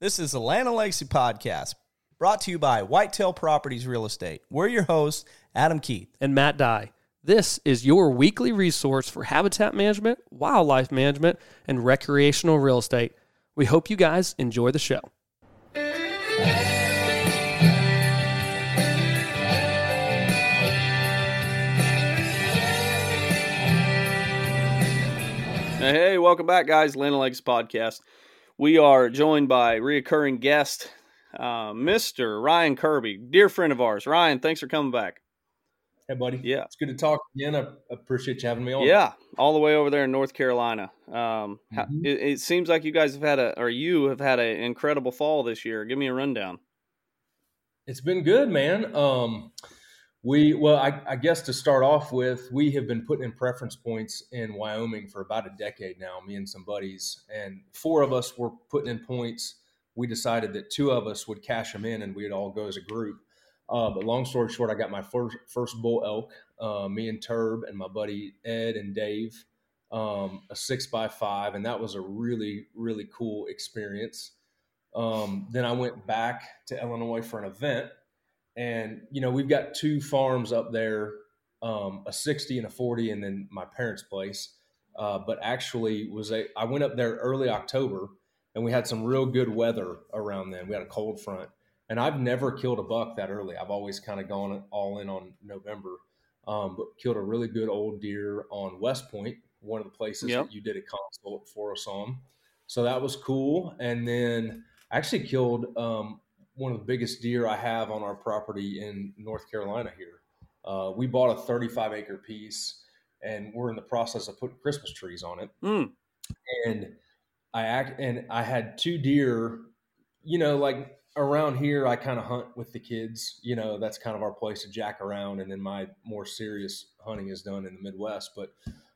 This is the Land Legacy Podcast, brought to you by Whitetail Properties Real Estate. We're your hosts, Adam Keith. and Matt Dye. This is your weekly resource for habitat management, wildlife management, and recreational real estate. We hope you guys enjoy the show. Hey, welcome back, guys. Land and Legacy podcast. We are joined by reoccurring guest, uh, Mr. Ryan Kirby, dear friend of ours. Ryan, thanks for coming back. Hey, buddy. Yeah. It's good to talk again. I appreciate you having me on. Yeah, all the way over there in North Carolina. Um, Mhm. it, it seems like you guys have had a, or you have had an incredible fall this year. Give me a rundown. It's been good, man. Um, we, well, I, I guess to start off with, we have been putting in preference points in Wyoming for about a decade now, me and some buddies. And four of us were putting in points. We decided that two of us would cash them in and we'd all go as a group. Uh, but long story short, I got my first, first bull elk, uh, me and Turb and my buddy Ed and Dave, um, a six by five. And that was a really, really cool experience. Um, then I went back to Illinois for an event, and you know we've got two farms up there, um, a sixty and a forty, and then my parents' place. Uh, but actually, was a I went up there early October, and we had some real good weather around then. We had a cold front, and I've never killed a buck that early. I've always kind of gone all in on November, um, but killed a really good old deer on West Point, one of the places Yep. that you did a consult for us on. So that was cool, and then I actually killed um, one of the biggest deer I have on our property in North Carolina here. Uh, we bought a 35 acre piece and we're in the process of putting Christmas trees on it. Mm, And I act and I had two deer, you know, like around here, I kind of hunt with the kids. You know, that's kind of our place to jack around. And then my more serious hunting is done in the Midwest. But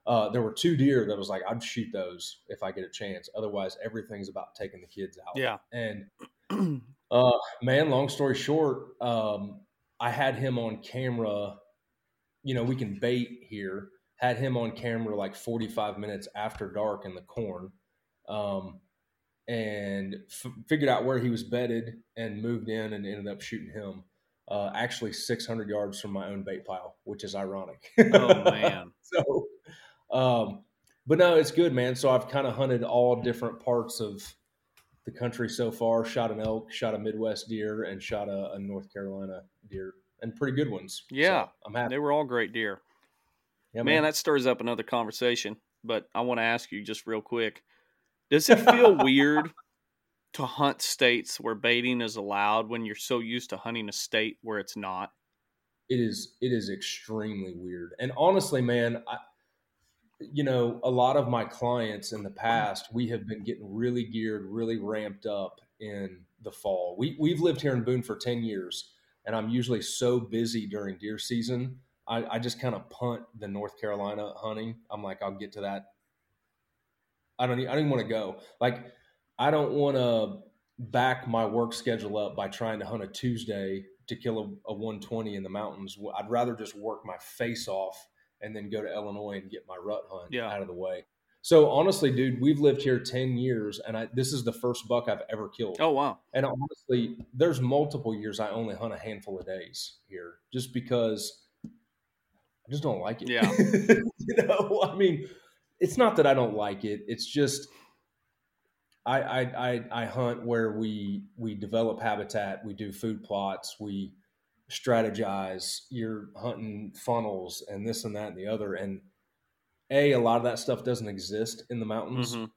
uh, there were two deer that was like, I'd shoot those if I get a chance. Otherwise, everything's about taking the kids out. yeah. And uh, man, long story short, um, I had him on camera. You know, we can bait here. Had him on camera like 45 minutes after dark in the corn, um, and f- figured out where he was bedded and moved in and ended up shooting him. Uh, actually, 600 yards from my own bait pile, which is ironic. Oh man. so, um, but no, it's good, man. So I've kind of hunted all different parts of the country so far. Shot an elk, shot a Midwest deer, and shot a, a North Carolina deer, and pretty good ones. Yeah. So I'm happy. They were all great deer. Yeah, man, that stirs up another conversation. But I want to ask you just real quick: Does it feel weird to hunt states where baiting is allowed when you're so used to hunting a state where it's not? it is it is extremely weird. And honestly, man, I, you know, a lot of my clients in the past, we have been getting really geared, really ramped up in the fall. We we've lived here in Boone for ten years, and I'm usually so busy during deer season. I, I just kind of punt the North Carolina hunting. I'm like, I'll get to that. I don't. I don't even want to go. Like, I don't want to back my work schedule up by trying to hunt a Tuesday to kill a, a 120 in the mountains. I'd rather just work my face off and then go to Illinois and get my rut hunt Yeah. out of the way. So honestly, dude, we've lived here 10 years and I, this is the first buck I've ever killed. Oh wow. And honestly, there's multiple years I only hunt a handful of days here just because I just don't like it. Yeah. you know, I mean, it's not that I don't like it. It's just I, I I I hunt where we we develop habitat, we do food plots, we strategize. You're hunting funnels and this and that and the other. And a a lot of that stuff doesn't exist in the mountains Mhm.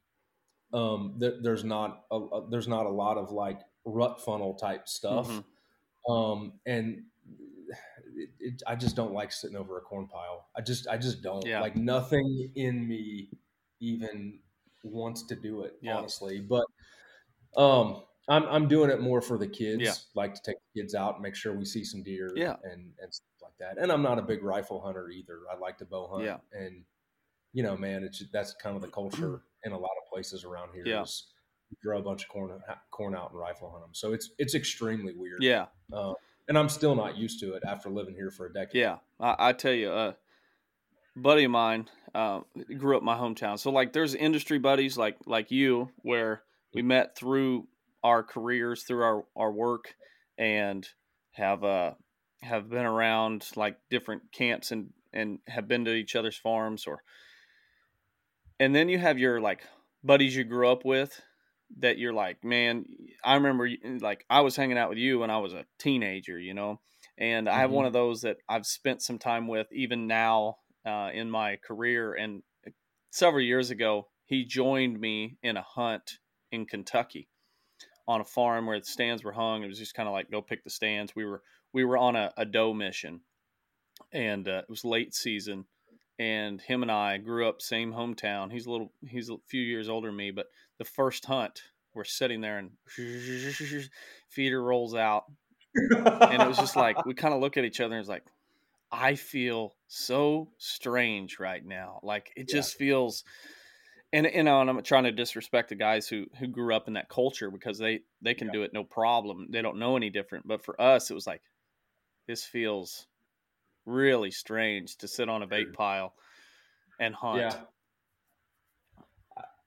um, th- there's not a, a, there's not a lot of like rut funnel type stuff, Mhm. um, and it, it, I just don't like sitting over a corn pile. I just I just don't Yeah. like nothing in me even wants to do it Yeah. honestly. But um, I'm I'm doing it more for the kids. Yeah. Like to take the kids out and make sure we see some deer. Yeah. and and stuff like that. And I'm not a big rifle hunter either. I like to bow hunt. Yeah. and you know, man, it's that's kind of the culture in a lot of places around here. Yeah. is throw a bunch of corn corn out and rifle hunt them. So it's it's extremely weird. Yeah. Uh, and I'm still not used to it after living here for a decade. Yeah, I, I tell you, uh, buddy of mine uh, grew up in my hometown. So like, there's industry buddies like like you, where we met through our careers through our, our work and have uh have been around like different camps and and have been to each other's farms or and then you have your like buddies you grew up with that you're like man i remember like i was hanging out with you when i was a teenager you know and i have one of those that i've spent some time with even now uh, in my career and several years ago he joined me in a hunt in kentucky on a farm where the stands were hung it was just kind of like go pick the stands. We were we were on a, a doe mission and uh, it was late season and him and i grew up same hometown. He's a little he's a few years older than me but the first hunt we're sitting there and feeder rolls out and it was just like we kind of look at each other and it's like i feel so strange right now. Like it Yeah. just feels and you know and i'm trying to disrespect the guys who who grew up in that culture because they they can Yeah. do it no problem they don't know any different but for us it was like this feels really strange to sit on a bait pile and hunt Yeah.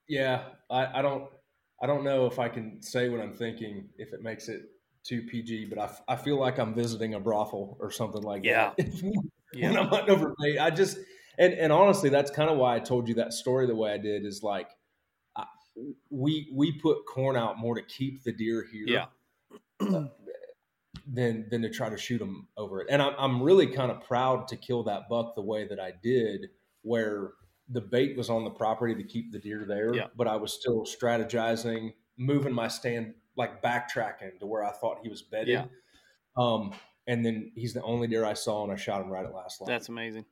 Yeah, I, I don't I don't know if I can say what I'm thinking if it makes it too PG, but I, f- I feel like I'm visiting a brothel or something like Yeah. that. Yeah. when I'm hunting over bait, I just and and honestly, that's kind of why I told you that story the way I did. Is like I, we we put corn out more to keep the deer here. Yeah. than than to try to shoot them over it. And I'm I'm really kind of proud to kill that buck the way that I did, where the bait was on the property to keep the deer there, Yeah. but I was still strategizing, moving my stand like backtracking to where I thought he was bedded. Yeah. Um, and then he's the only deer I saw, and I shot him right at last light. that's amazing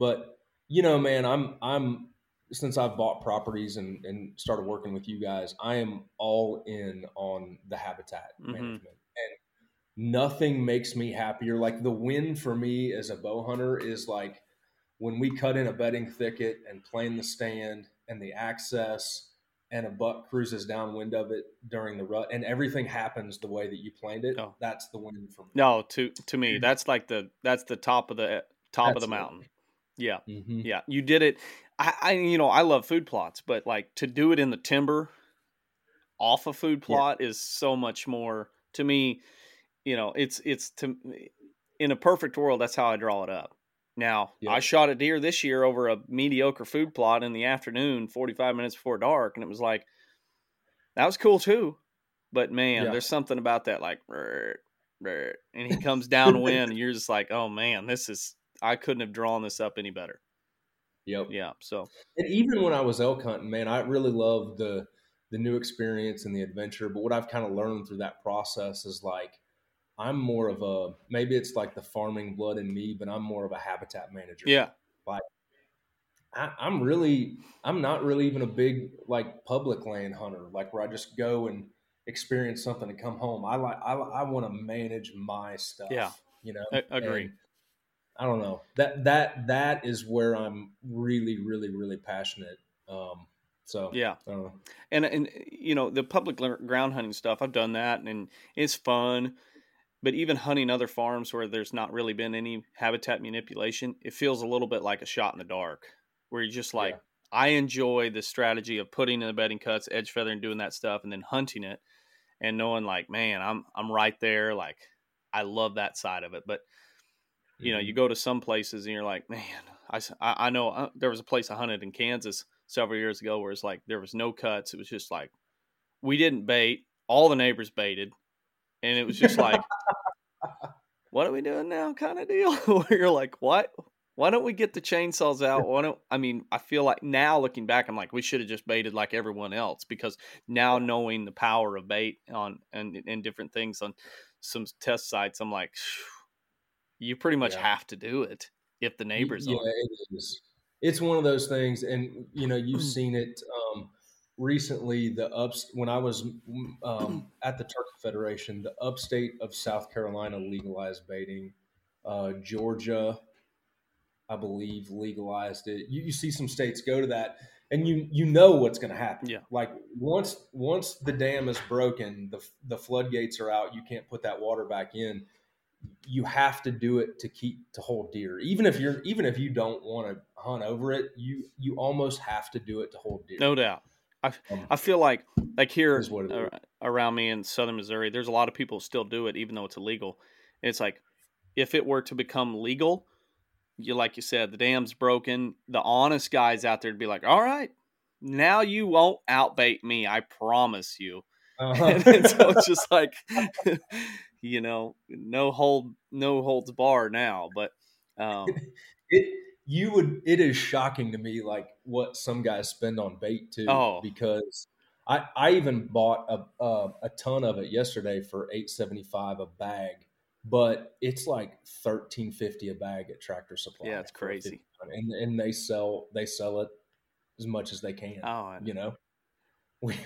But you know, man, I'm I'm since I've bought properties and and started working with you guys, I am all in on the habitat Mhm. management, and nothing makes me happier. Like the win for me as a bow hunter is like when we cut in a bedding thicket and plane the stand and the access. And a buck cruises downwind of it during the rut, and everything happens the way that you planned it. Oh. That's the win for me. no to to me that's like the that's the top of the top of the mountain yeah Mhm. Yeah, you did it. I, I, you know, I love food plots, but like to do it in the timber off a food Yeah. plot is so much more to me. You know, it's it's to in a perfect world, that's how I draw it up. Now, Yeah. I shot a deer this year over a mediocre food plot in the afternoon, forty five minutes before dark, and it was like that was cool too. But man, Yeah. there's something about that, like, and he comes downwind, and you're just like, oh man, this is I couldn't have drawn this up any better. Yep. Yeah. So And even when I was elk hunting, man, I really loved the the new experience and the adventure. But what I've kind of learned through that process is like I'm more of a maybe it's like the farming blood in me, but I'm more of a habitat manager. yeah, Like, I, I'm really I'm not really even a big like public land hunter, like where I just go and experience something and come home. I like I, I want to manage my stuff. Yeah. you know. I- agree. And I don't know that that that is where I'm really really really passionate. Um, so yeah, I don't know. and and you know the public ground hunting stuff. I've done that, and it's fun. But even hunting other farms where there's not really been any habitat manipulation, it feels a little bit like a shot in the dark, where you're just like, Yeah. I enjoy the strategy of putting in the bedding cuts, edge feathering, doing that stuff, and then hunting it, and knowing like, man, I'm I'm right there. Like, I love that side of it. But you know, Mhm. you go to some places and you're like, man, I, I know uh, there was a place I hunted in Kansas several years ago where it's like there was no cuts. It was just like we didn't bait. All the neighbors baited, and it was just like, what are we doing now? Kind of deal. where you're like, what? Why don't we get the chainsaws out? Why don't I mean? I feel like now looking back, I'm like, we should have just baited like everyone else because now knowing the power of bait on and and different things on some test sites, I'm like, you pretty much Yeah. have to do it if the neighbors yeah, it is. It's one of those things, and you know, you've seen it um, recently. The ups when I was um, at the Turkey Federation, the upstate of South Carolina legalized baiting. Uh, Georgia, I believe, legalized it. You, you see some states go to that, and you you know what's going to happen. Yeah. Like once once the dam is broken, the the floodgates are out. You can't put that water back in you have to do it to keep to hold deer even if you're even if you don't want to hunt over it you you almost have to do it to hold deer No doubt. I I feel like like here around me in southern Missouri, there's a lot of people who still do it even though it's illegal. It's like if it were to become legal, you like you said, the dam's broken. The honest guys out there to be like, all right, now you won't outbait me. I promise you. Uh-huh. and, and so it's just like you know no hold no holds bar now but um it you would it is shocking to me like what some guys spend on bait too Oh. because i i even bought a a, a ton of it yesterday for 875 a bag but it's like 1350 a bag at tractor supply Yeah, it's crazy. and and they sell they sell it as much as they can oh you know we,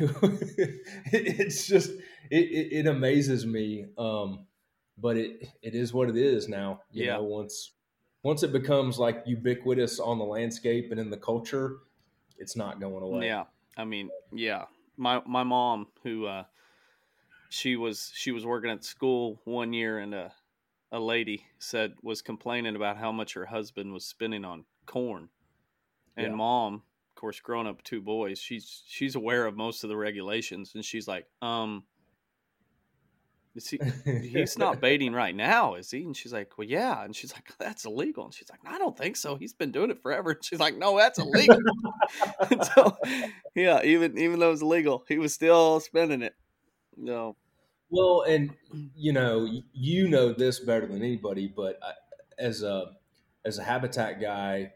it's just it, it, it amazes me um but it it is what it is now you Yeah. know once once it becomes like ubiquitous on the landscape and in the culture it's not going away yeah i mean yeah my my mom who uh she was she was working at school one year and a a lady said was complaining about how much her husband was spending on corn and Yeah. mom course growing up two boys she's she's aware of most of the regulations and she's like um is he, he's not baiting right now, is he? And she's like, well, yeah. And she's like, that's illegal. And she's like, I don't think so. He's been doing it forever. And she's like, no, that's illegal. So, yeah, even even though it's illegal, he was still spending it. You No, Well, and you know, you know this better than anybody, but I, as a as a habitat guy,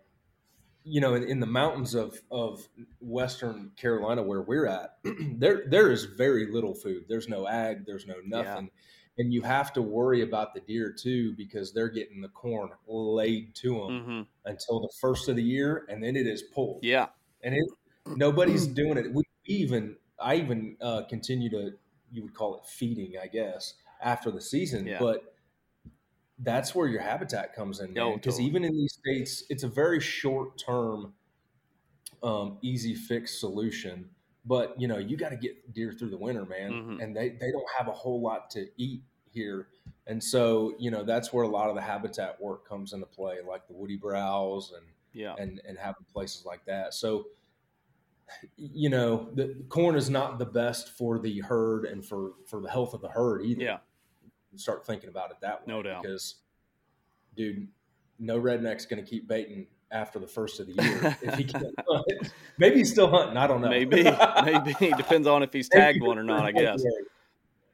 you know, in, in the mountains of of Western Carolina where we're at, there there is very little food. There's no ag. There's no nothing. And you have to worry about the deer too because they're getting the corn laid to them hmm until the first of the year, and then it is pulled yeah, and it, nobody's doing it. We even I even uh, continue to you would call it feeding, I guess, after the season. Yeah. But that's where your habitat comes in, Oh, because totally. even in these states, it's a very short term, um, easy fix solution. But you know, you got to get deer through the winter, man, Mhm. and they they don't have a whole lot to eat here. And so, you know, that's where a lot of the habitat work comes into play, like the woody browse and yeah, and and having places like that. So, you know, the corn is not the best for the herd and for for the health of the herd either. yeah. Start thinking about it that way. No doubt. Because, dude, no redneck's going to keep baiting after the first of the year if he can't hunt. Maybe he's still hunting. I don't know. Maybe, maybe depends on if he's tagged one or not. I guess.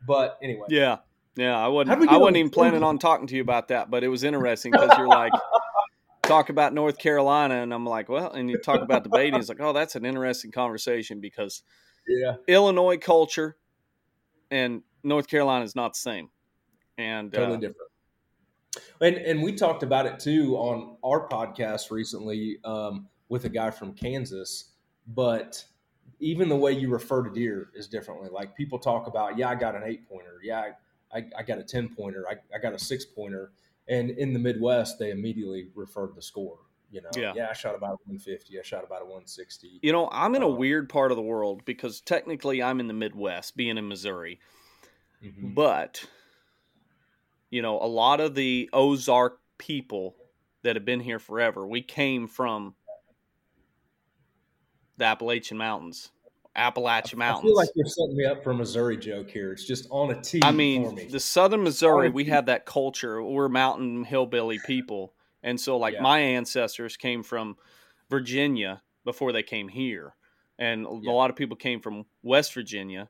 But anyway, Yeah, yeah. I wasn't. I wasn't even planning on talking to you about that, but it was interesting because you're like talk about North Carolina, and I'm like, well, and you talk about the baiting. It's like, oh, that's an interesting conversation because yeah, Illinois culture and North Carolina is not the same. And totally uh, different. And and we talked about it too on our podcast recently um, with a guy from Kansas. But even the way you refer to deer is differently. Like people talk about, yeah, I got an eight pointer. Yeah, I, I, I got a ten pointer. I, I got a six pointer. And in the Midwest, they immediately refer to the score. You know, Yeah. I shot about a 150. I shot about a 160. you know, I'm in a Uh, weird part of the world because technically I'm in the Midwest, being in Missouri, Mhm. but you know, a lot of the Ozark people that have been here forever, we came from the Appalachian Mountains, Appalachian Mountains. I feel like you're setting me up for a Missouri joke here. It's just on a tee I mean, me. the southern Missouri, we have that culture. We're mountain hillbilly people. And so, like, Yeah. my ancestors came from Virginia before they came here. And a lot of people came from West Virginia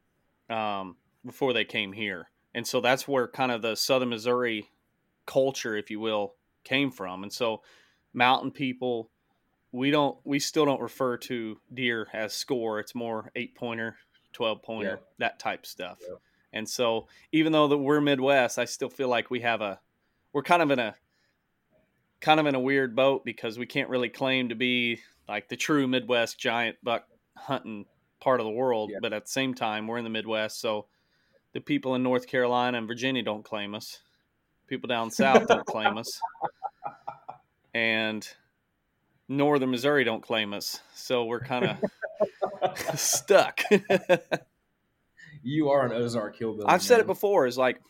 um, before they came here. And so that's where kind of the southern Missouri culture, if you will, came from. And so, mountain people, we don't, we still don't refer to deer as score. It's more eight pointer, 12 pointer, Yeah. that type stuff. Yeah. And so, even though that we're Midwest, I still feel like we have a, we're kind of in a, kind of in a weird boat because we can't really claim to be like the true Midwest giant buck hunting part of the world. Yeah. But at the same time, we're in the Midwest, so the people in North Carolina and Virginia don't claim us. People down south don't claim us, and northern Missouri don't claim us. So we're kind of stuck. you are an Ozark hillbilly. I've said it before. Is like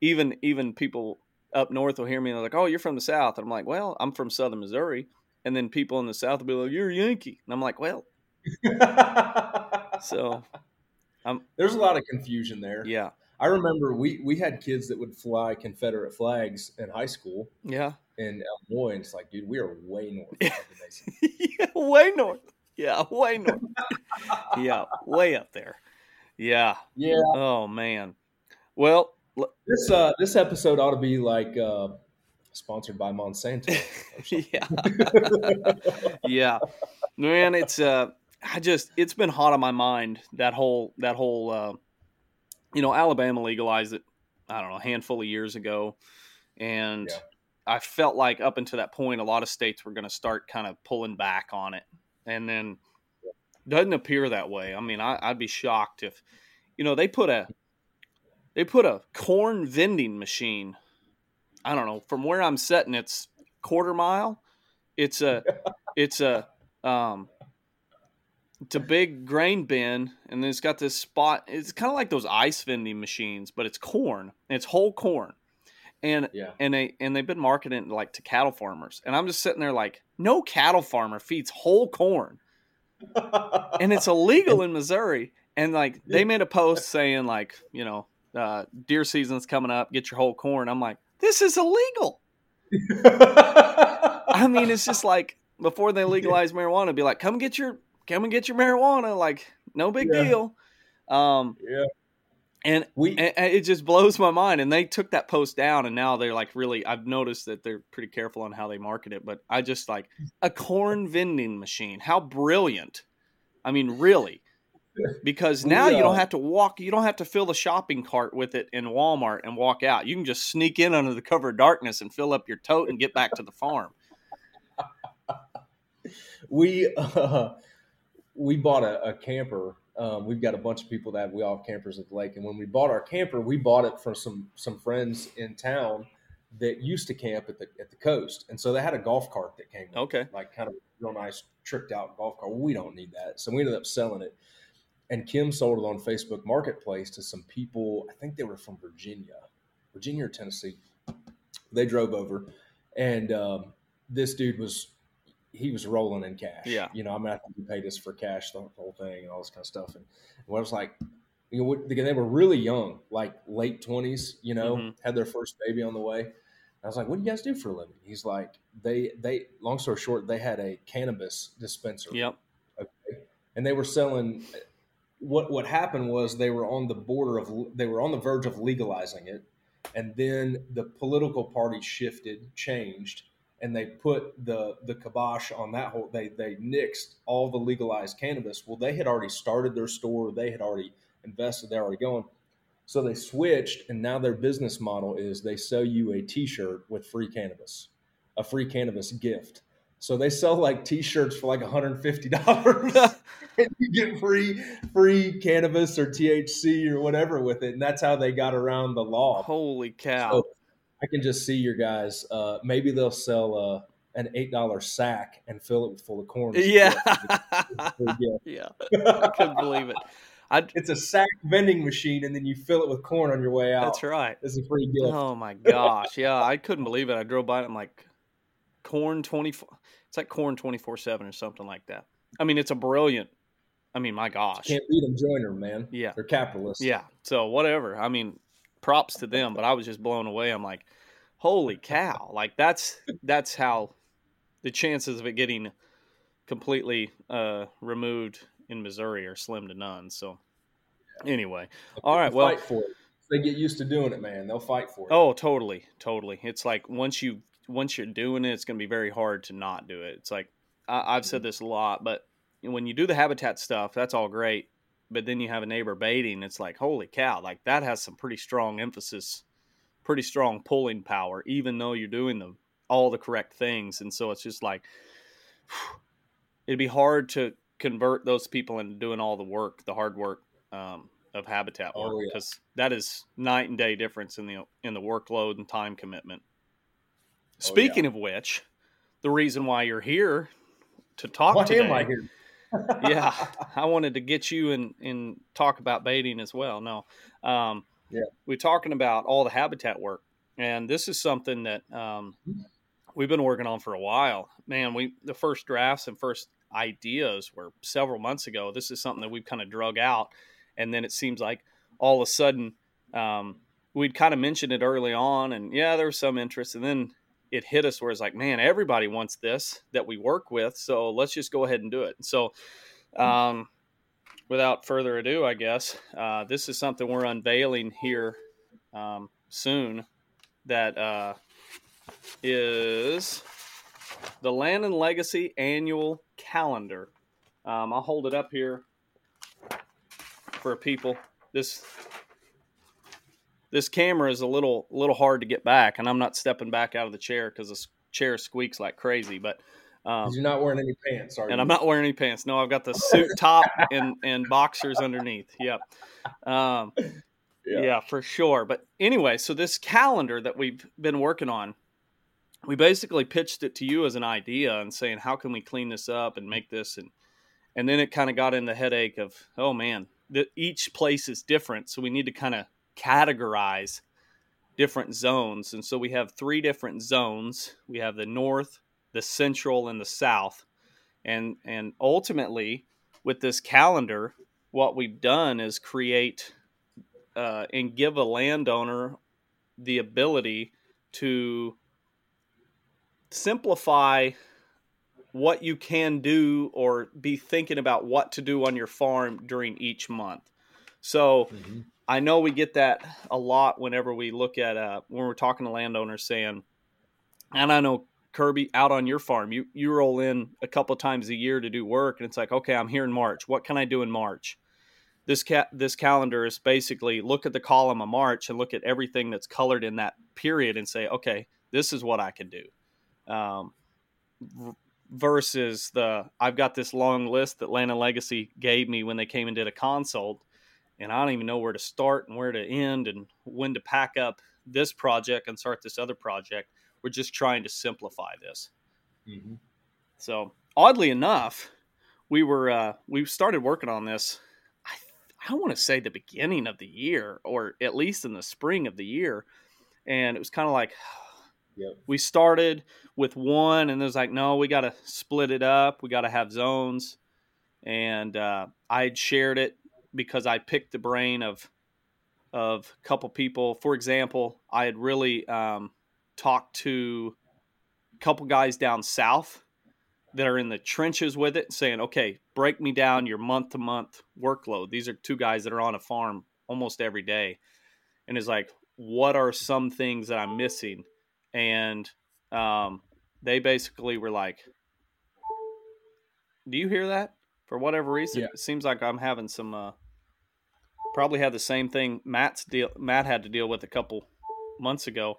even even people up north will hear me and they're like, "Oh, you're from the South," and I'm like, "Well, I'm from Southern Missouri." And then people in the South will be like, "You're a Yankee," and I'm like, "Well, So, There's a lot of confusion there. yeah, I remember we we had kids that would fly Confederate flags in high school yeah, in Illinois, and it's like, dude, we are way north of the nation. yeah, way north. Yeah, way north. yeah, way up there. Yeah. Yeah, Oh man. Well, this uh this episode ought to be like uh sponsored by Monsanto. yeah. yeah. Man, it's uh I just it's been hot on my mind that whole that whole uh you know, Alabama legalized it, I don't know, a handful of years ago. And Yeah. I felt like up until that point a lot of states were gonna start kind of pulling back on it. And then doesn't appear that way. I mean, I, I'd be shocked if you know, they put a they put a corn vending machine I don't know, from where I'm sitting, it's quarter mile. It's a, it's a, um, it's a big grain bin, and then it's got this spot. It's kind of like those ice vending machines, but it's corn. It's whole corn, and yeah. and they and they've been marketing it like to cattle farmers. And I'm just sitting there like, no cattle farmer feeds whole corn, and it's illegal in Missouri. And like they made a post saying like, you know, uh, deer season's coming up, get your whole corn. I'm like, this is illegal. I mean, it's just like before they legalize marijuana, be like, come get your come and get your marijuana. Like, no big Yeah. deal. Um, yeah. and, We and and it just blows my mind. And they took that post down, and now they're like really. I've noticed that they're pretty careful on how they market it. But I just like a corn vending machine. How brilliant! I mean, really. Because now you uh, don't have to walk, you don't have to fill the shopping cart with it in Walmart and walk out. You can just sneak in under the cover of darkness and fill up your tote and get back to the farm. we uh, we bought a, a camper. Um, we've got a bunch of people that we all have campers at the lake, and when we bought our camper, we bought it from some some friends in town that used to camp at the at the coast, and so they had a golf cart that came. with Okay. like kind of real nice tricked out golf cart. We don't need that, so we ended up selling it. And Kim sold it on Facebook Marketplace to some people. I think they were from Virginia, Virginia or Tennessee. They drove over, and um, this dude was he was rolling in cash. Yeah. you know, I mean, I think he paid us for cash the whole thing and all this kind of stuff. And I was like, you know, what- they were really young, like late twenties. You know, Mhm. had their first baby on the way. I was like, "What do you guys do for a living?" He's like, "They they." Long story short, they had a cannabis dispenser. Yep. Okay. And they were selling. What what happened was they were on the border of they were on the verge of legalizing it, and then the political party shifted, changed, and they put the the kibosh on that whole. They they nixed all the legalized cannabis. Well, they had already started their store. They had already invested. They're already going. So they switched, and now their business model is they sell you a T-shirt with free cannabis, a free cannabis gift. So they sell like T-shirts for like one hundred and fifty dollars, and you get free free cannabis or THC or whatever with it, and that's how they got around the law. Holy cow. So I can just see your guys. Uh, maybe they'll sell uh, an eight dollar sack and fill it with full of corn. yeah. yeah. Yeah. I couldn't believe it. I, It's a sack vending machine, and then you fill it with corn on your way out. that's right. It's a free gift. Oh my gosh. Yeah. I couldn't believe it. I drove by it. I'm like, corn 24. It's like corn 24 7 or something like that. I mean, it's a brilliant. I mean, my gosh. Can't beat them, join them, man. Yeah. They're capitalists. Yeah. So whatever. I mean, props to them, but I was just blown away. I'm like, holy cow! Like that's that's how the chances of it getting completely uh, removed in Missouri are slim to none. So anyway, all right. Well, fight for it. They get used to doing it, man. They'll fight for it. oh, totally, totally. It's like once you once you're doing it, it's going to be very hard to not do it. It's like I, I've said this a lot, but when you do the habitat stuff, that's all great. But then you have a neighbor baiting, it's like holy cow! Like that has some pretty strong emphasis, pretty strong pulling power, even though you're doing the all the correct things. And so it's just like it'd be hard to convert those people into doing all the work, the hard work um, of habitat work, Oh, yeah. because that is night and day difference in the in the workload and time commitment. Oh, Speaking of which, the reason why you're here to talk Why today, am I here? Yeah, I wanted to get you and and talk about baiting as well. No, um, Yeah. we're talking about all the habitat work, and this is something that um, we've been working on for a while. Man, we the first drafts and first ideas were several months ago. This is something that we've kind of drug out, and then it seems like all of a sudden um, we'd kind of mentioned it early on, and yeah, there was some interest, and then it hit us where it's like, man, everybody wants this that we work with, so let's just go ahead and do it. So, um, without further ado, I guess uh, this is something we're unveiling here um, soon. That uh, is the Land and Legacy Annual Calendar. Um, I'll hold it up here for people. This this camera is a little little hard to get back, and I'm not stepping back out of the chair because the chair squeaks like crazy. But um, you're not wearing any pants, are you? and? I'm not wearing any pants. No, I've got the suit top and and boxers underneath. Yep. Um, yeah. yeah, for sure. But anyway, so this calendar that we've been working on, we basically pitched it to you as an idea and saying, how can we clean this up and make this and and then it kind of got in the headache of, oh man, the, each place is different, so we need to kind of categorize different zones. And so we have three different zones. We have the north, the central, and the south. And and ultimately, with this calendar, what we've done is create uh, and give a landowner the ability to simplify what you can do or be thinking about what to do on your farm during each month. So mm-hmm. I know we get that a lot whenever we look at uh, when we're talking to landowners saying, and I know Kirby out on your farm, you you roll in a couple times a year to do work, and it's like, okay, I'm here in March. What can I do in March? This ca- this calendar is basically look at the column of March and look at everything that's colored in that period and say, okay, this is what I can do. Um, versus the I've got this long list that Land and Legacy gave me when they came and did a consult and I don't even know where to start and where to end and when to pack up this project and start this other project. We're just trying to simplify this. Mm-hmm. So oddly enough, we were uh, we started working on this. I I want to say the beginning of the year, or at least in the spring of the year, and it was kind of like. Yep. We started with one, and it was like, no, we got to split it up. We got to have zones. And uh, I had shared it because I picked the brain of of a couple people. For example, I had really um, talked to a couple guys down south that are in the trenches with it, saying, "Okay, break me down your month to month workload." These are two guys that are on a farm almost every day, and it's like, what are some things that I'm missing? And um, they basically were like, "Do you hear that?" For whatever reason, yeah. it seems like I'm having some uh, probably had the same thing Matt's deal Matt had to deal with a couple months ago.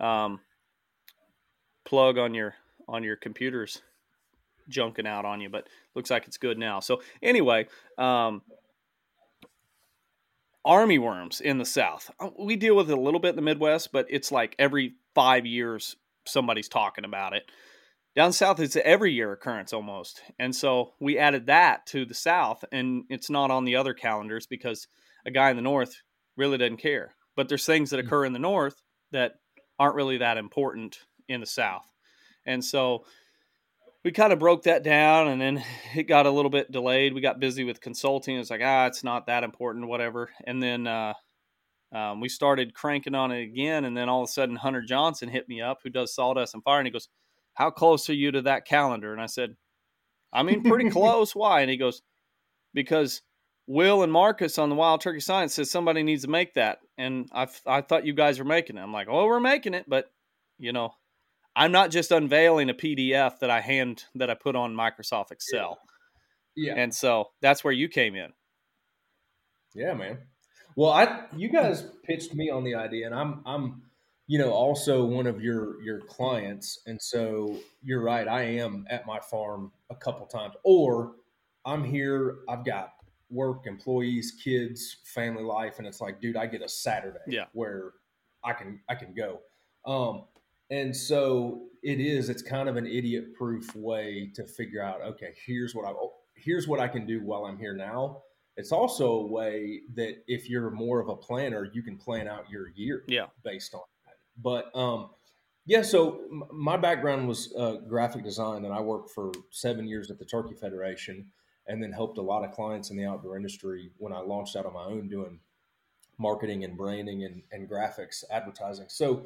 Um, plug on your on your computers junking out on you, but looks like it's good now. So anyway, um, army worms in the South. Uh, we deal with it a little bit in the Midwest, but it's like every five years somebody's talking about it. Down south, it's every year occurrence almost, and so we added that to the South, and it's not on the other calendars because a guy in the north really doesn't care. But there's things that mm. occur in the north that aren't really that important in the south. And so we kind of broke that down and then it got a little bit delayed. We got busy with consulting. It's like, ah, it's not that important, whatever. And then uh, um, we started cranking on it again. And then all of a sudden, Hunter Johnson hit me up, who does Sawdust and Fire. And he goes, How close are you to that calendar? And I said, I mean, pretty close. Why? And he goes, Because Will and Marcus on the Wild Turkey Science says somebody needs to make that, and I I thought you guys were making it. I'm like, oh, we're making it, but you know, I'm not just unveiling a PDF that I hand that I put on Microsoft Excel. Yeah. yeah. And so that's where you came in. Yeah, man. Well, I you guys pitched me on the idea, and I'm I'm you know also one of your your clients, and so you're right. I am at my farm a couple times, or I'm here. I've got work, employees, kids, family life, and it's like, dude, I get a Saturday yeah. where I can I can go. Um, and so it is. It's kind of an idiot proof way to figure out. Okay, here's what I here's what I can do while I'm here now. It's also a way that if you're more of a planner, you can plan out your year. Yeah. based on. But um, Yeah, so my background was uh, graphic design, and I worked for seven years at the Turkey Federation, and then helped a lot of clients in the outdoor industry when I launched out on my own doing marketing and branding and, and graphics advertising. So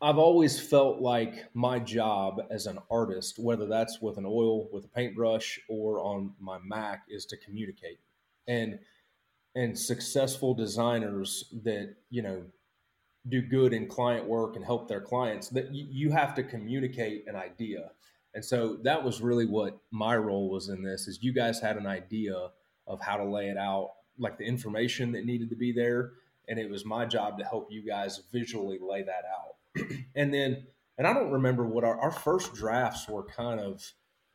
I've always felt like my job as an artist, whether that's with an oil, with a paintbrush, or on my Mac, is to communicate. And and successful designers that you know do good in client work and help their clients that you have to communicate an idea. And so that was really what my role was in this is you guys had an idea of how to lay it out like the information that needed to be there and it was my job to help you guys visually lay that out. And then and i don't remember what our, our first drafts were kind of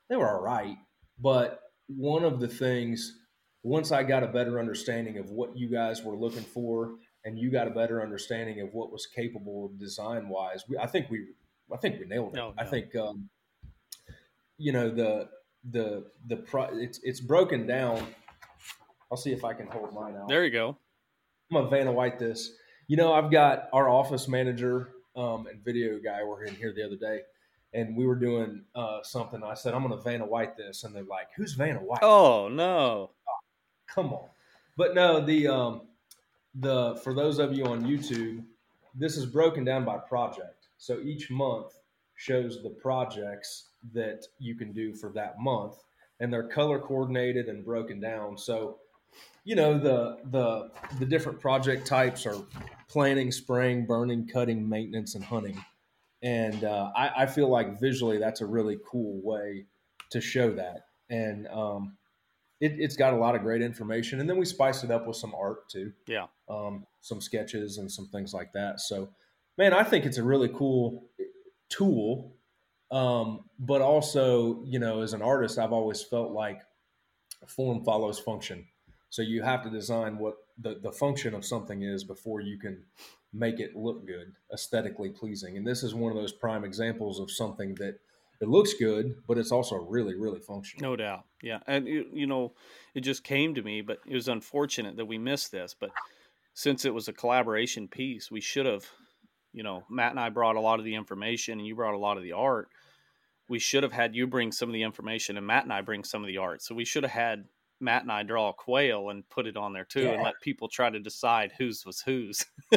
they were all right but one of the things once i got a better understanding of what you guys were looking for and you got a better understanding of what was capable design wise i think we i think we nailed it no, no. i think um, you know the the the pro, it's it's broken down I'll see if I can hold mine out. There you go. I'm gonna Vanna White this. You know, I've got our office manager um, and video guy were in here the other day, and we were doing uh, something. I said, "I'm gonna Vanna White this," and they're like, "Who's Vanna White?" Oh no! Oh, come on. But no, the um, the for those of you on YouTube, this is broken down by project. So each month shows the projects that you can do for that month, and they're color coordinated and broken down. So you know the the the different project types are planting, spraying, burning, cutting, maintenance, and hunting. And uh, I, I, feel like visually that's a really cool way to show that. And um, it, has got a lot of great information. And then we spice it up with some art too. Yeah. Um, some sketches and some things like that. So, man, I think it's a really cool tool. Um, but also, you know, as an artist, I've always felt like form follows function. So you have to design what the, the function of something is before you can make it look good, aesthetically pleasing. And this is one of those prime examples of something that it looks good, but it's also really, really functional. No doubt. Yeah. And, you know, it just came to me, but it was unfortunate that we missed this. But since it was a collaboration piece, we should have, you know, Matt and I brought a lot of the information and you brought a lot of the art. We should have had you bring some of the information and Matt and I bring some of the art. So we should have had Matt and I draw a quail and put it on there too, yeah. and let people try to decide whose was whose.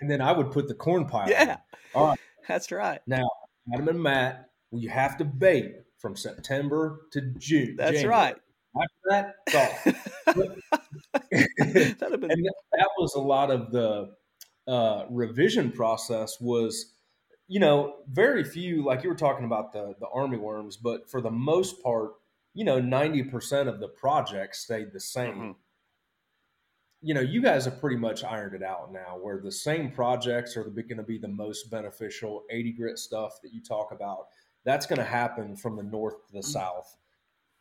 and then I would put the corn pile. Yeah, all right, that's right. Now, Adam and Matt, you have to bait from September to June. That's January. right. After that, been... and that was a lot of the uh, revision process. Was you know very few like you were talking about the the army worms, but for the most part you know, 90% of the projects stayed the same. Mm-hmm. You know, you guys have pretty much ironed it out now where the same projects are going to be the most beneficial 80 grit stuff that you talk about. That's going to happen from the north to the mm-hmm. south.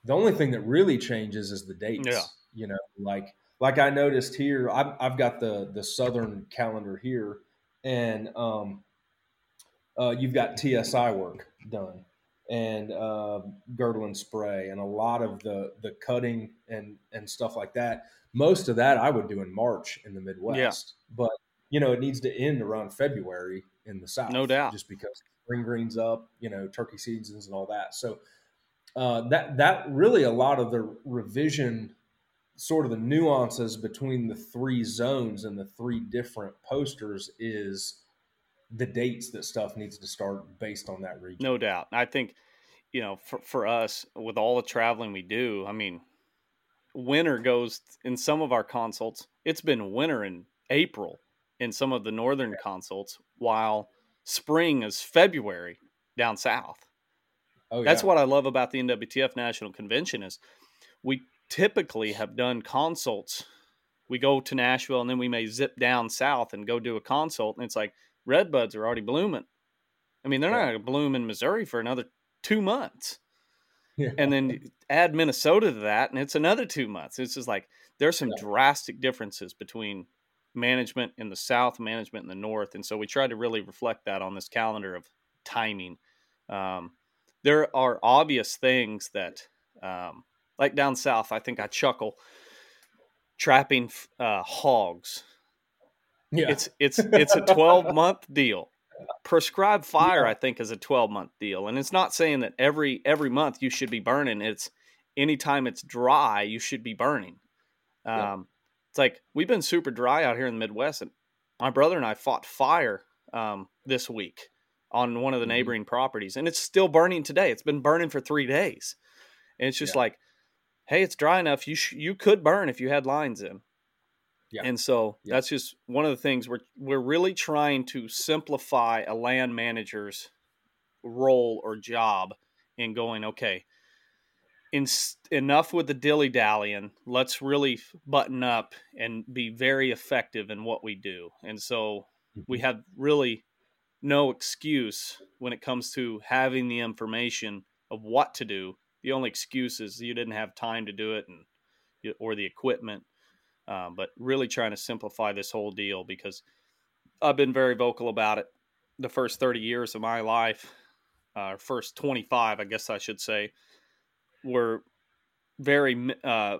The only thing that really changes is the dates. Yeah. You know, like like I noticed here, I've, I've got the the southern calendar here, and um, uh, you've got TSI work done and uh, girdle and spray and a lot of the the cutting and and stuff like that. Most of that I would do in March in the Midwest, yeah. but you know it needs to end around February in the South, no doubt, just because spring greens up, you know, turkey seasons and all that. So uh, that that really a lot of the revision, sort of the nuances between the three zones and the three different posters is the dates that stuff needs to start based on that region. No doubt. I think, you know, for, for us, with all the traveling we do, I mean, winter goes in some of our consults, it's been winter in April in some of the northern yeah. consults, while spring is February down south. Oh, That's what I love about the NWTF National Convention is we typically have done consults. We go to Nashville and then we may zip down south and go do a consult. And it's like, red buds are already blooming. I mean, they're yeah. not going to bloom in Missouri for another two months. Yeah. And then add Minnesota to that, and it's another two months. It's just like there's some yeah. drastic differences between management in the South, management in the North. And so we tried to really reflect that on this calendar of timing. Um, there are obvious things that, um, like down south, I think I chuckle trapping uh, hogs Yeah. It's it's it's a 12 month deal. Prescribed fire, I think, is a 12 month deal, and it's not saying that every every month you should be burning. It's anytime it's dry, you should be burning. Um, Yeah. It's like we've been super dry out here in the Midwest, and my brother and I fought fire um, this week on one of the Mhm. neighboring properties, and it's still burning today. It's been burning for three days, and it's just Yeah. like, hey, it's dry enough. You sh- you could burn if you had lines in. Yeah. And so Yeah. that's just one of the things we're we're really trying to simplify a land manager's role or job in going okay. In, enough with the dilly dallying. Let's really button up and be very effective in what we do. And so we Mm-hmm. have really no excuse when it comes to having the information of what to do. The only excuse is you didn't have time to do it and or the equipment. Um, but really trying to simplify this whole deal because I've been very vocal about it the first 30 years of my life, uh, first 25, I guess I should say, were very, uh,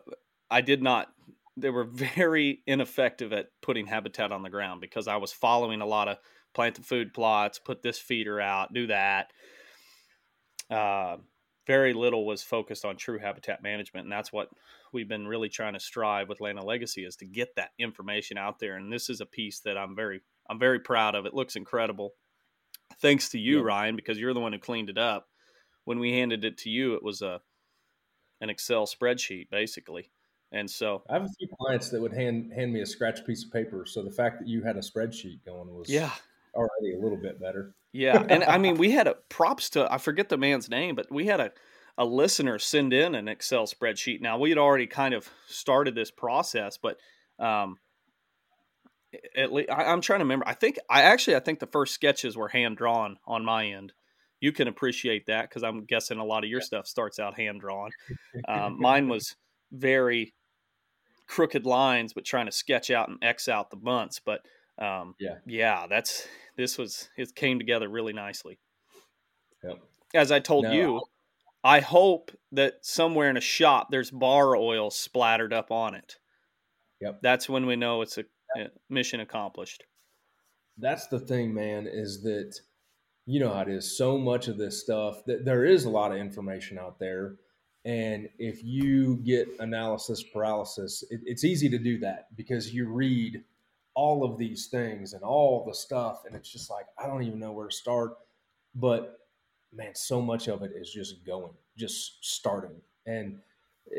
I did not, they were very ineffective at putting habitat on the ground because I was following a lot of plant the food plots, put this feeder out, do that. Uh, very little was focused on true habitat management, and that's what we've been really trying to strive with Land and Legacy is to get that information out there. And this is a piece that I'm very, I'm very proud of. It looks incredible. Thanks to you, Yeah. Ryan, because you're the one who cleaned it up. When we handed it to you, it was a an Excel spreadsheet basically, and so I have a few clients that would hand hand me a scratch piece of paper. So the fact that you had a spreadsheet going was yeah, already a little bit better. Yeah, and I mean, we had a props to I forget the man's name, but we had a a listener send in an Excel spreadsheet. Now we had already kind of started this process, but um, at least I, I'm trying to remember. I think I actually I think the first sketches were hand drawn on my end. You can appreciate that because I'm guessing a lot of your stuff starts out hand drawn. Um, mine was very crooked lines, but trying to sketch out and X out the months. But um, Yeah. yeah, that's this was it came together really nicely. Yep. As I told No, you, I hope that somewhere in a shop there's bar oil splattered up on it. Yep. That's when we know it's a, a mission accomplished. That's the thing, man, is that you know how it is. So much of this stuff that there is a lot of information out there. And if you get analysis paralysis, it, it's easy to do that because you read all of these things and all the stuff, and it's just like, I don't even know where to start. But man, so much of it is just going, just starting. And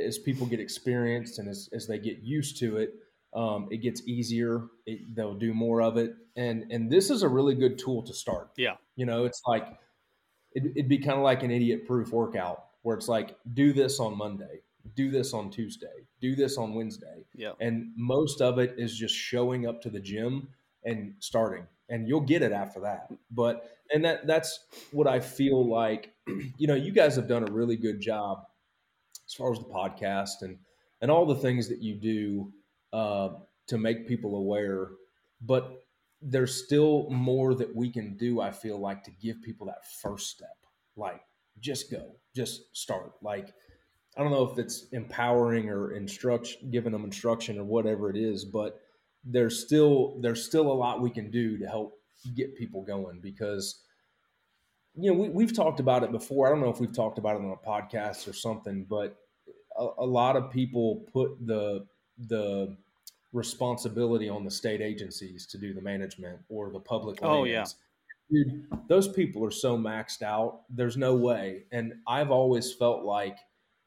as people get experienced and as, as they get used to it, um, it gets easier. It, they'll do more of it, and and this is a really good tool to start. Yeah. you know, it's like it, it'd be kind of like an idiot-proof workout where it's like do this on Monday, do this on Tuesday, do this on Wednesday, Yeah. and most of it is just showing up to the gym and starting, and you'll get it after that. But and that that's what I feel like. You know, you guys have done a really good job as far as the podcast and and all the things that you do uh, to make people aware. But there's still more that we can do. I feel like to give people that first step, like just go, just start. Like I don't know if it's empowering or instruction, giving them instruction or whatever it is, but there's still there's still a lot we can do to help get people going because you know we, we've talked about it before. I don't know if we've talked about it on a podcast or something, but a, a lot of people put the the responsibility on the state agencies to do the management or the public lands. Oh, yeah. Dude, those people are so maxed out. There's no way. And I've always felt like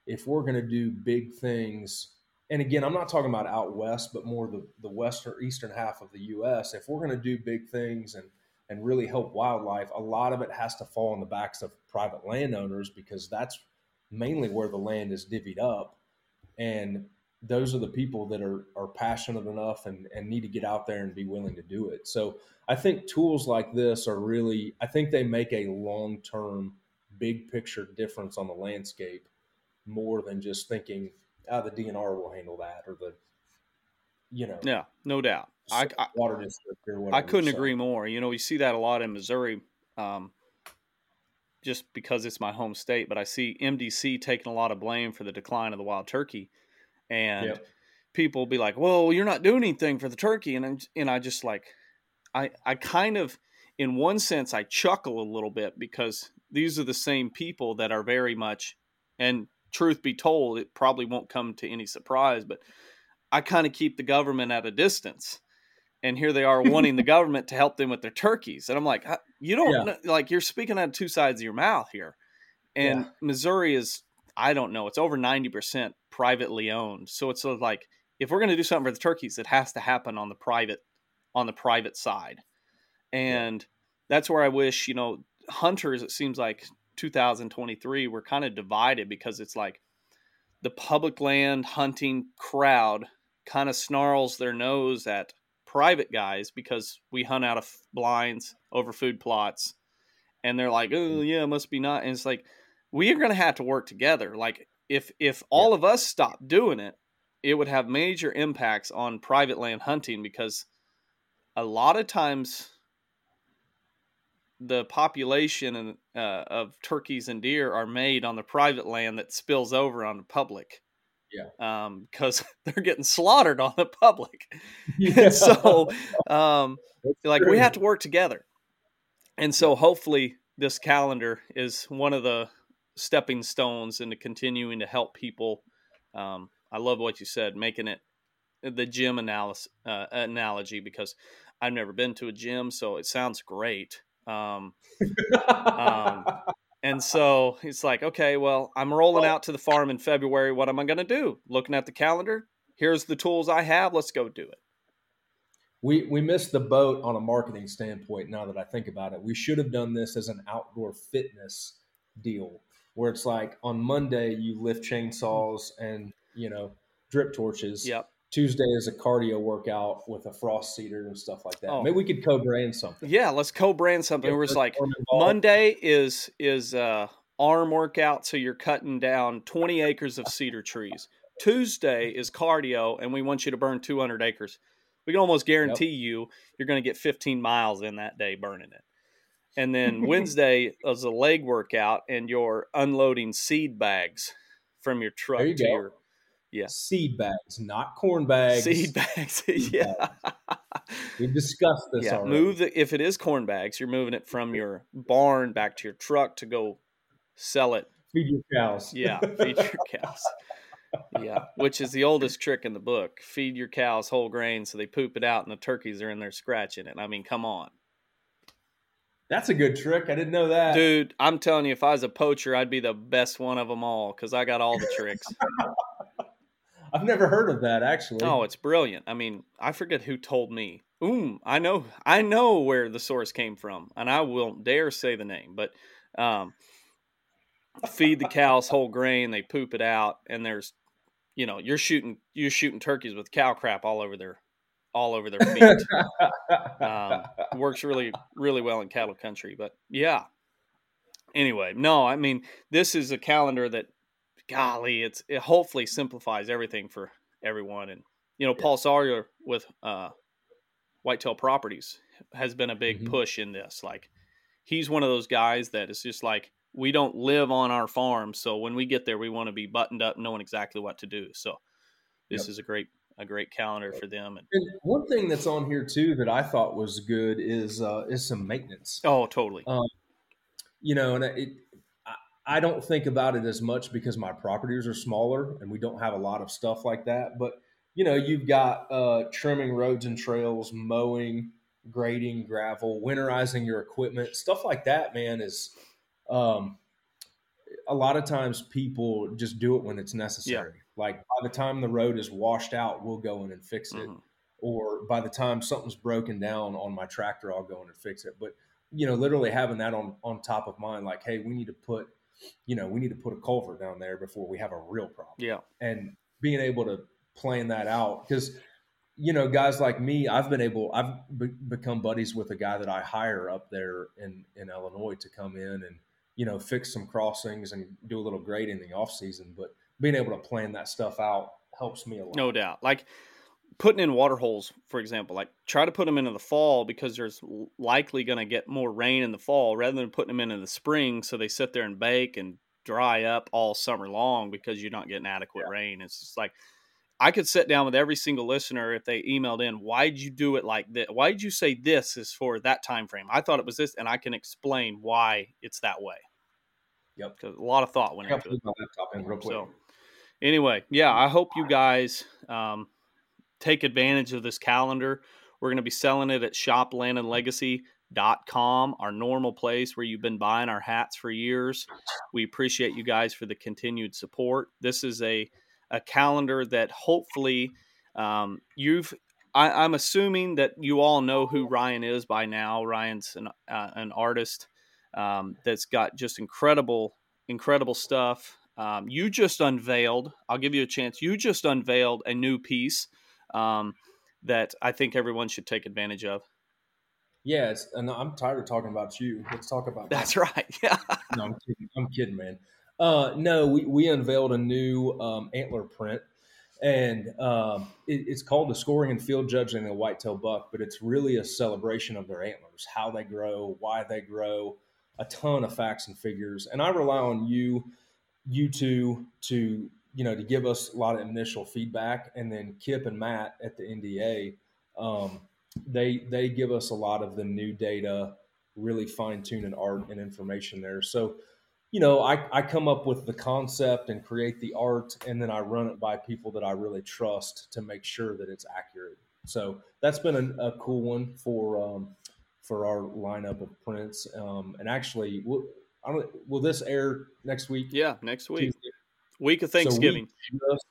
if we're going to do big things, and again, I'm not talking about out west, but more the, the western, eastern half of the U.S., if we're going to do big things and, and really help wildlife, a lot of it has to fall on the backs of private landowners because that's mainly where the land is divvied up. And those are the people that are, are passionate enough and, and need to get out there and be willing to do it. So I think tools like this are really, I think they make a long term, big picture difference on the landscape more than just thinking, ah, the DNR will handle that or the, you know, Yeah, no doubt. I, I, water district or whatever. I couldn't So, agree more. You know, we see that a lot in Missouri, um, just because it's my home state. But I see MDC taking a lot of blame for the decline of the wild turkey, and Yep. people be like, "Well, you're not doing anything for the turkey," and I'm, and I just like, I I kind of, in one sense, I chuckle a little bit because these are the same people that are very much, and truth be told, it probably won't come to any surprise, but I kind of keep the government at a distance. And here they are wanting the government to help them with their turkeys. And I'm like, you don't Yeah. know, like you're speaking out of two sides of your mouth here. And Yeah. Missouri is, I don't know, it's over 90% privately owned. So it's sort of like, if we're going to do something for the turkeys, it has to happen on the private, on the private side. And that's where I wish, you know, hunters, it seems like 2023, we're kind of divided because it's like the public land hunting crowd kind of snarls their nose at private guys because we hunt out of blinds over food plots. And they're like, oh, yeah, it must be not. And it's like, we are going to have to work together. Like, if if all of us stopped doing it, it would have major impacts on private land hunting because a lot of times the population and, uh, of turkeys and deer are made on the private land that spills over on the public. Yeah. because they're getting slaughtered on the public. Yeah. So, um, like we have to work together. And so, hopefully, this calendar is one of the stepping stones into continuing to help people. Um, I love what you said, making it the gym analysis uh, analogy because I've never been to a gym, so it sounds great. Um, um, and so it's like, okay, well, I'm rolling out to the farm in February. What am I going to do? Looking at the calendar, here's the tools I have. Let's go do it. we we missed the boat on a marketing standpoint now that I think about it. We should have done this as an outdoor fitness deal where it's like on Monday you lift chainsaws and you know drip torches. Yep. Tuesday is a cardio workout with a frost seeder and stuff like that. Oh. Maybe we could co-brand something. Yeah, let's co-brand something. Where it's Get like Monday is is uh, arm workout, so you're cutting down 20 acres of cedar trees. Tuesday is cardio, and we want you to burn 200 acres. We can almost guarantee you you're going to get 15 miles in that day burning it. And then Wednesday is a leg workout, and you're unloading seed bags from your truck you to go. your yeah. Seed bags, not corn bags. seed bags. yeah. We've discussed this yeah, already. move the if it is corn bags, you're moving it from your barn back to your truck to go sell it. Feed your cows. Yeah, feed your cows. Yeah, which is the oldest trick in the book. Feed your cows whole grain so they poop it out and the turkeys are in there scratching it. I mean, come on. That's a good trick. I didn't know that. Dude, I'm telling you if I was a poacher, I'd be the best one of them all cuz I got all the tricks. I've never heard of that actually. Oh, it's brilliant. I mean, I forget who told me. Oom, I know, I know where the source came from, and I won't dare say the name. But um, feed the cows whole grain, they poop it out, and there's, you know, you're shooting, you're shooting turkeys with cow crap all over their, all over their feet. um, works really, really well in cattle country. But yeah. Anyway, no, I mean, this is a calendar that, golly, it's it hopefully simplifies everything for everyone. And you know, Paul Sawyer with uh, Whitetail Properties has been a big Mhm. push in this. Like, he's one of those guys that is just like, we don't live on our farm, so when we get there, we want to be buttoned up, knowing exactly what to do. So, this Yep. is a great a great calendar for them. And And one thing that's on here too that I thought was good is uh, is some maintenance. oh, totally. You know, and it, I, don't think about it as much because my properties are smaller and we don't have a lot of stuff like that. But you know, you've got uh, trimming roads and trails, mowing, grading, gravel, winterizing your equipment, stuff like that. Man, is um, a lot of times people just do it when it's necessary. Like by the time the road is washed out, we'll go in and fix it Mhm. or by the time something's broken down on my tractor, I'll go in and fix it. But you know, literally having that on on top of mind, like, hey, we need to put, you know, we need to put a culvert down there before we have a real problem, Yeah. and being able to plan that out because. You know, guys like me, I've been able, I've be- become buddies with a guy that I hire up there in, in Illinois to come in and, you know, fix some crossings and do a little grading in the off season. But being able to plan that stuff out helps me a lot. No doubt. Like putting in water holes, for example, like try to put them into the fall because there's likely going to get more rain in the fall rather than putting them in in the spring so they sit there and bake and dry up all summer long because you're not getting adequate rain. It's just like I could sit down with every single listener if they emailed in, why'd you do it like this? Why did you say this is for that time frame? I thought it was this, and I can explain why it's that way. Yep. Because a lot of thought went into it. my laptop in real quick. So, anyway, yeah, I hope you guys um, take advantage of this calendar. We're going to be selling it at shoplandandlegacy.com, our normal place where you've been buying our hats for years. We appreciate you guys for the continued support. This is a, a calendar that hopefully um, you've. I, I'm assuming that you all know who Ryan is by now. Ryan's an, uh, an artist um, that's got just incredible, incredible stuff. Um, you just unveiled. I'll give you a chance. You just unveiled a new piece um, that I think everyone should take advantage of. Yes, and I'm tired of talking about you. Let's talk about That's right. Yeah. no, I'm kidding. I'm kidding, man. Uh, no, we, we unveiled a new um, antler print, and um, it, it's called the Scoring and Field Judging the Whitetail Buck. But it's really a celebration of their antlers, how they grow, why they grow, a ton of facts and figures. And I rely on you, you two, to you know to give us a lot of initial feedback, and then Kip and Matt at the NDA. Um, they they give us a lot of the new data, really fine tuning art and information there. So, you know, I, I come up with the concept and create the art, and then I run it by people that I really trust to make sure that it's accurate. So that's been a, a cool one for um, for our lineup of prints. Um, and actually, will, I don't, will this air next week? Yeah. Next week, Tuesday? Week of So Thanksgiving. just-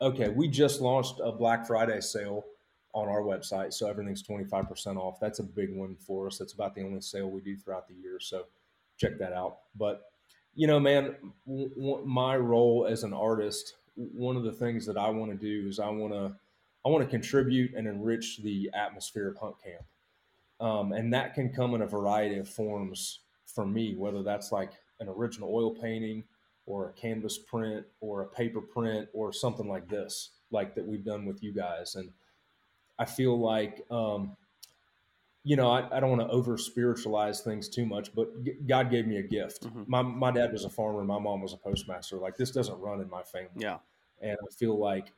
okay, we just launched a Black Friday sale on our website, so everything's twenty five percent off. That's a big one for us. That's about the only sale we do throughout the year, so check that out. But you know, man, w- w- my role as an artist, one of the things that I want to do is I want to I want to contribute and enrich the atmosphere of hunt camp, um, and that can come in a variety of forms for me, whether that's like an original oil painting or a canvas print or a paper print or something like this, like that we've done with you guys. And I feel like, um, you know, I, I don't want to over spiritualize things too much, but g- God gave me a gift. Mhm. My, my dad was a farmer, my mom was a postmaster. Like this doesn't run in my family. Yeah. And I feel like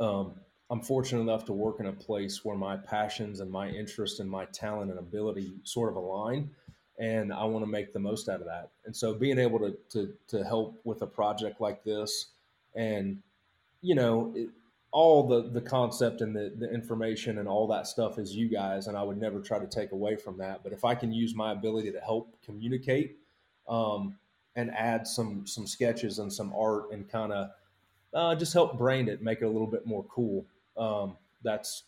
um, I'm fortunate enough to work in a place where my passions and my interest and my talent and ability sort of align. And I want to make the most out of that. And so being able to, to, to help with a project like this and, you know, it, all the, the concept and the, the information and all that stuff is you guys. And I would never try to take away from that. But if I can use my ability to help communicate um, and add some, some sketches and some art and kind of uh, just help brand it, make it a little bit more cool. Um, that's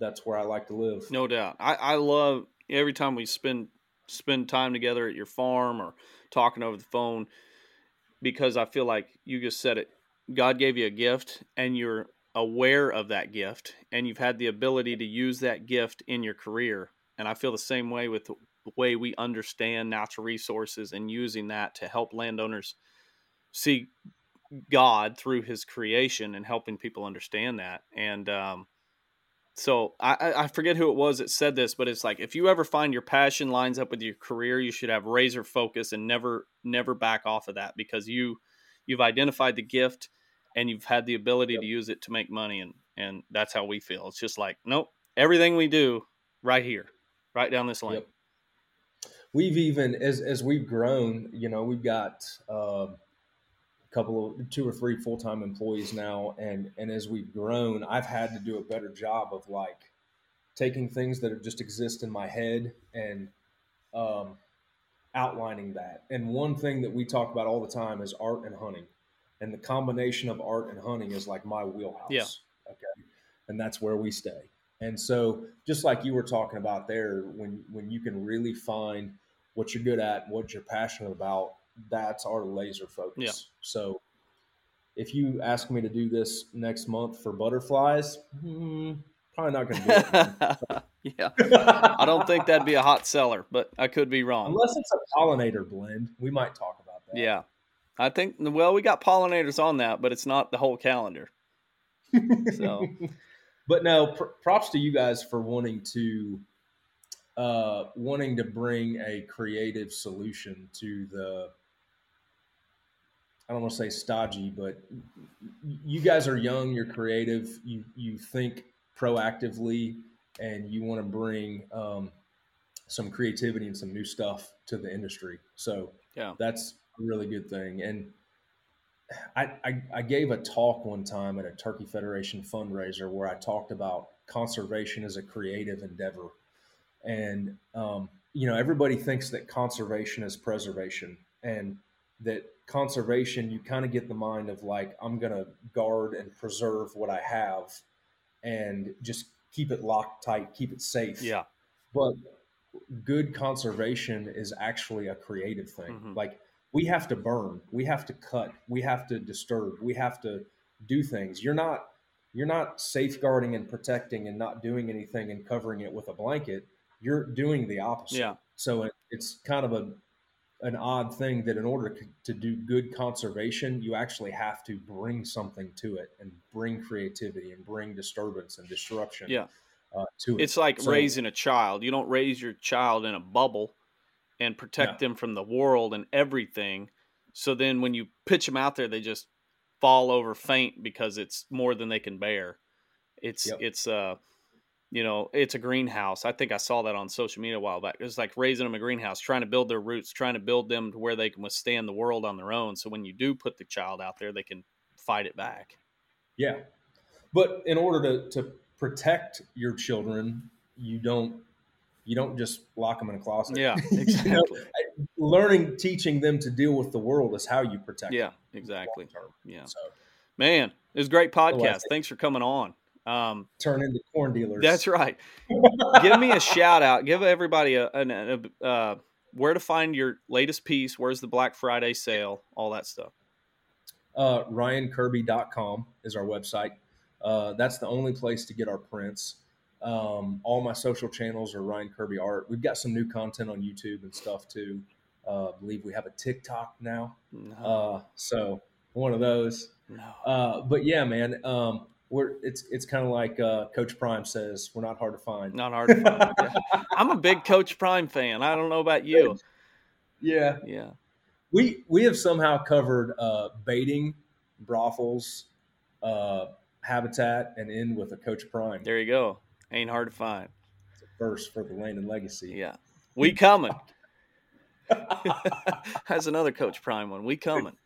that's where I like to live. No doubt. I, I love every time we spend spend time together at your farm or talking over the phone because I feel like you just said it. God gave you a gift and you're aware of that gift and you've had the ability to use that gift in your career. And I feel the same way with the way we understand natural resources and using that to help landowners see God through his creation and helping people understand that. And um, so I, I- forget who it was that said this, but it's like if you ever find your passion lines up with your career, you should have razor focus and never never back off of that because you you've identified the gift and you've had the ability to use it to make money and and that's how we feel. It's just like nope, everything we do right here, right down this lane. Yep. We've even as as we've grown, you know, we've got uh, couple of two or three full time employees now, and and as we've grown, I've had to do a better job of like taking things that just exist in my head and um, outlining that. And one thing that we talk about all the time is art and hunting, and the combination of art and hunting is like my wheelhouse. Yeah. Okay, and that's where we stay. And so, just like you were talking about there, when when you can really find what you're good at, what you're passionate about, that's our laser focus. Yeah. So, if you ask me to do this next month for butterflies, hmm, probably not going to do it. yeah. I don't think that'd be a hot seller, but I could be wrong. unless it's a pollinator blend, we might talk about that. Yeah, I think. Well, we got pollinators on that, but it's not the whole calendar. So but no, pr- props to you guys for wanting to uh, wanting to bring a creative solution to the I don't want to say stodgy, but you guys are young, you're creative, you you think proactively, and you want to bring um, some creativity and some new stuff to the industry. So yeah, that's a really good thing. And I, I, I gave a talk one time at a Turkey Federation fundraiser where I talked about conservation as a creative endeavor, and um, you know everybody thinks that conservation is preservation, and that conservation, you kind of get the mind of like, I'm going to guard and preserve what I have and just keep it locked tight, keep it safe. Yeah. But good conservation is actually a creative thing. Mm-hmm. Like, we have to burn, we have to cut, we have to disturb, we have to do things. You're not you're not safeguarding and protecting and not doing anything and covering it with a blanket. You're doing the opposite. Yeah. So it's kind of a an odd thing that in order to do good conservation, you actually have to bring something to it and bring creativity and bring disturbance and disruption. Yeah. Uh, to it. It's like so, raising a child. You don't raise your child in a bubble and protect them from the world and everything. So then when you pitch them out there, they just fall over faint because it's more than they can bear. It's yep. it's uh you know, it's a greenhouse. I think I saw that on social media a while back. It's like raising them a greenhouse, trying to build their roots, trying to build them to where they can withstand the world on their own. So when you do put the child out there, they can fight it back. Yeah. But in order to, to protect your children, you don't you don't just lock them in a closet. Yeah, exactly. you know, learning, teaching them to deal with the world is how you protect. Yeah, exactly. Yeah, so, man, it was a great podcast. Thanks for coming on. Um, Turn into corn dealers. That's right. Give me a shout out. Give everybody a, a, a uh, where to find your latest piece. Where's the Black Friday sale? All that stuff. Uh, RyanKirby.com is our website. Uh, that's the only place to get our prints. Um, all my social channels are Ryan Kirby Art. We've got some new content on YouTube and stuff too. Uh, I believe we have a TikTok now. No. Uh, so one of those. No. Uh, but yeah, man. Um, we're it's it's kind of like uh, Coach Prime says, we're not hard to find. Not hard to find. yeah. I'm a big Coach Prime fan. I don't know about you. Yeah, yeah. We we have somehow covered uh, baiting, brothels, uh, habitat, and in with a Coach Prime. There you go. Ain't hard to find. It's a first for the Land and Legacy. Yeah, we coming. Has another Coach Prime one. We coming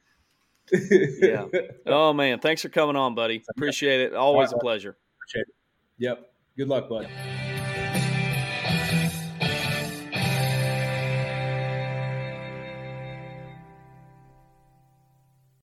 yeah. Oh man, thanks for coming on, buddy. Appreciate it. Always right, a pleasure. Appreciate it. Yep. Good luck, bud.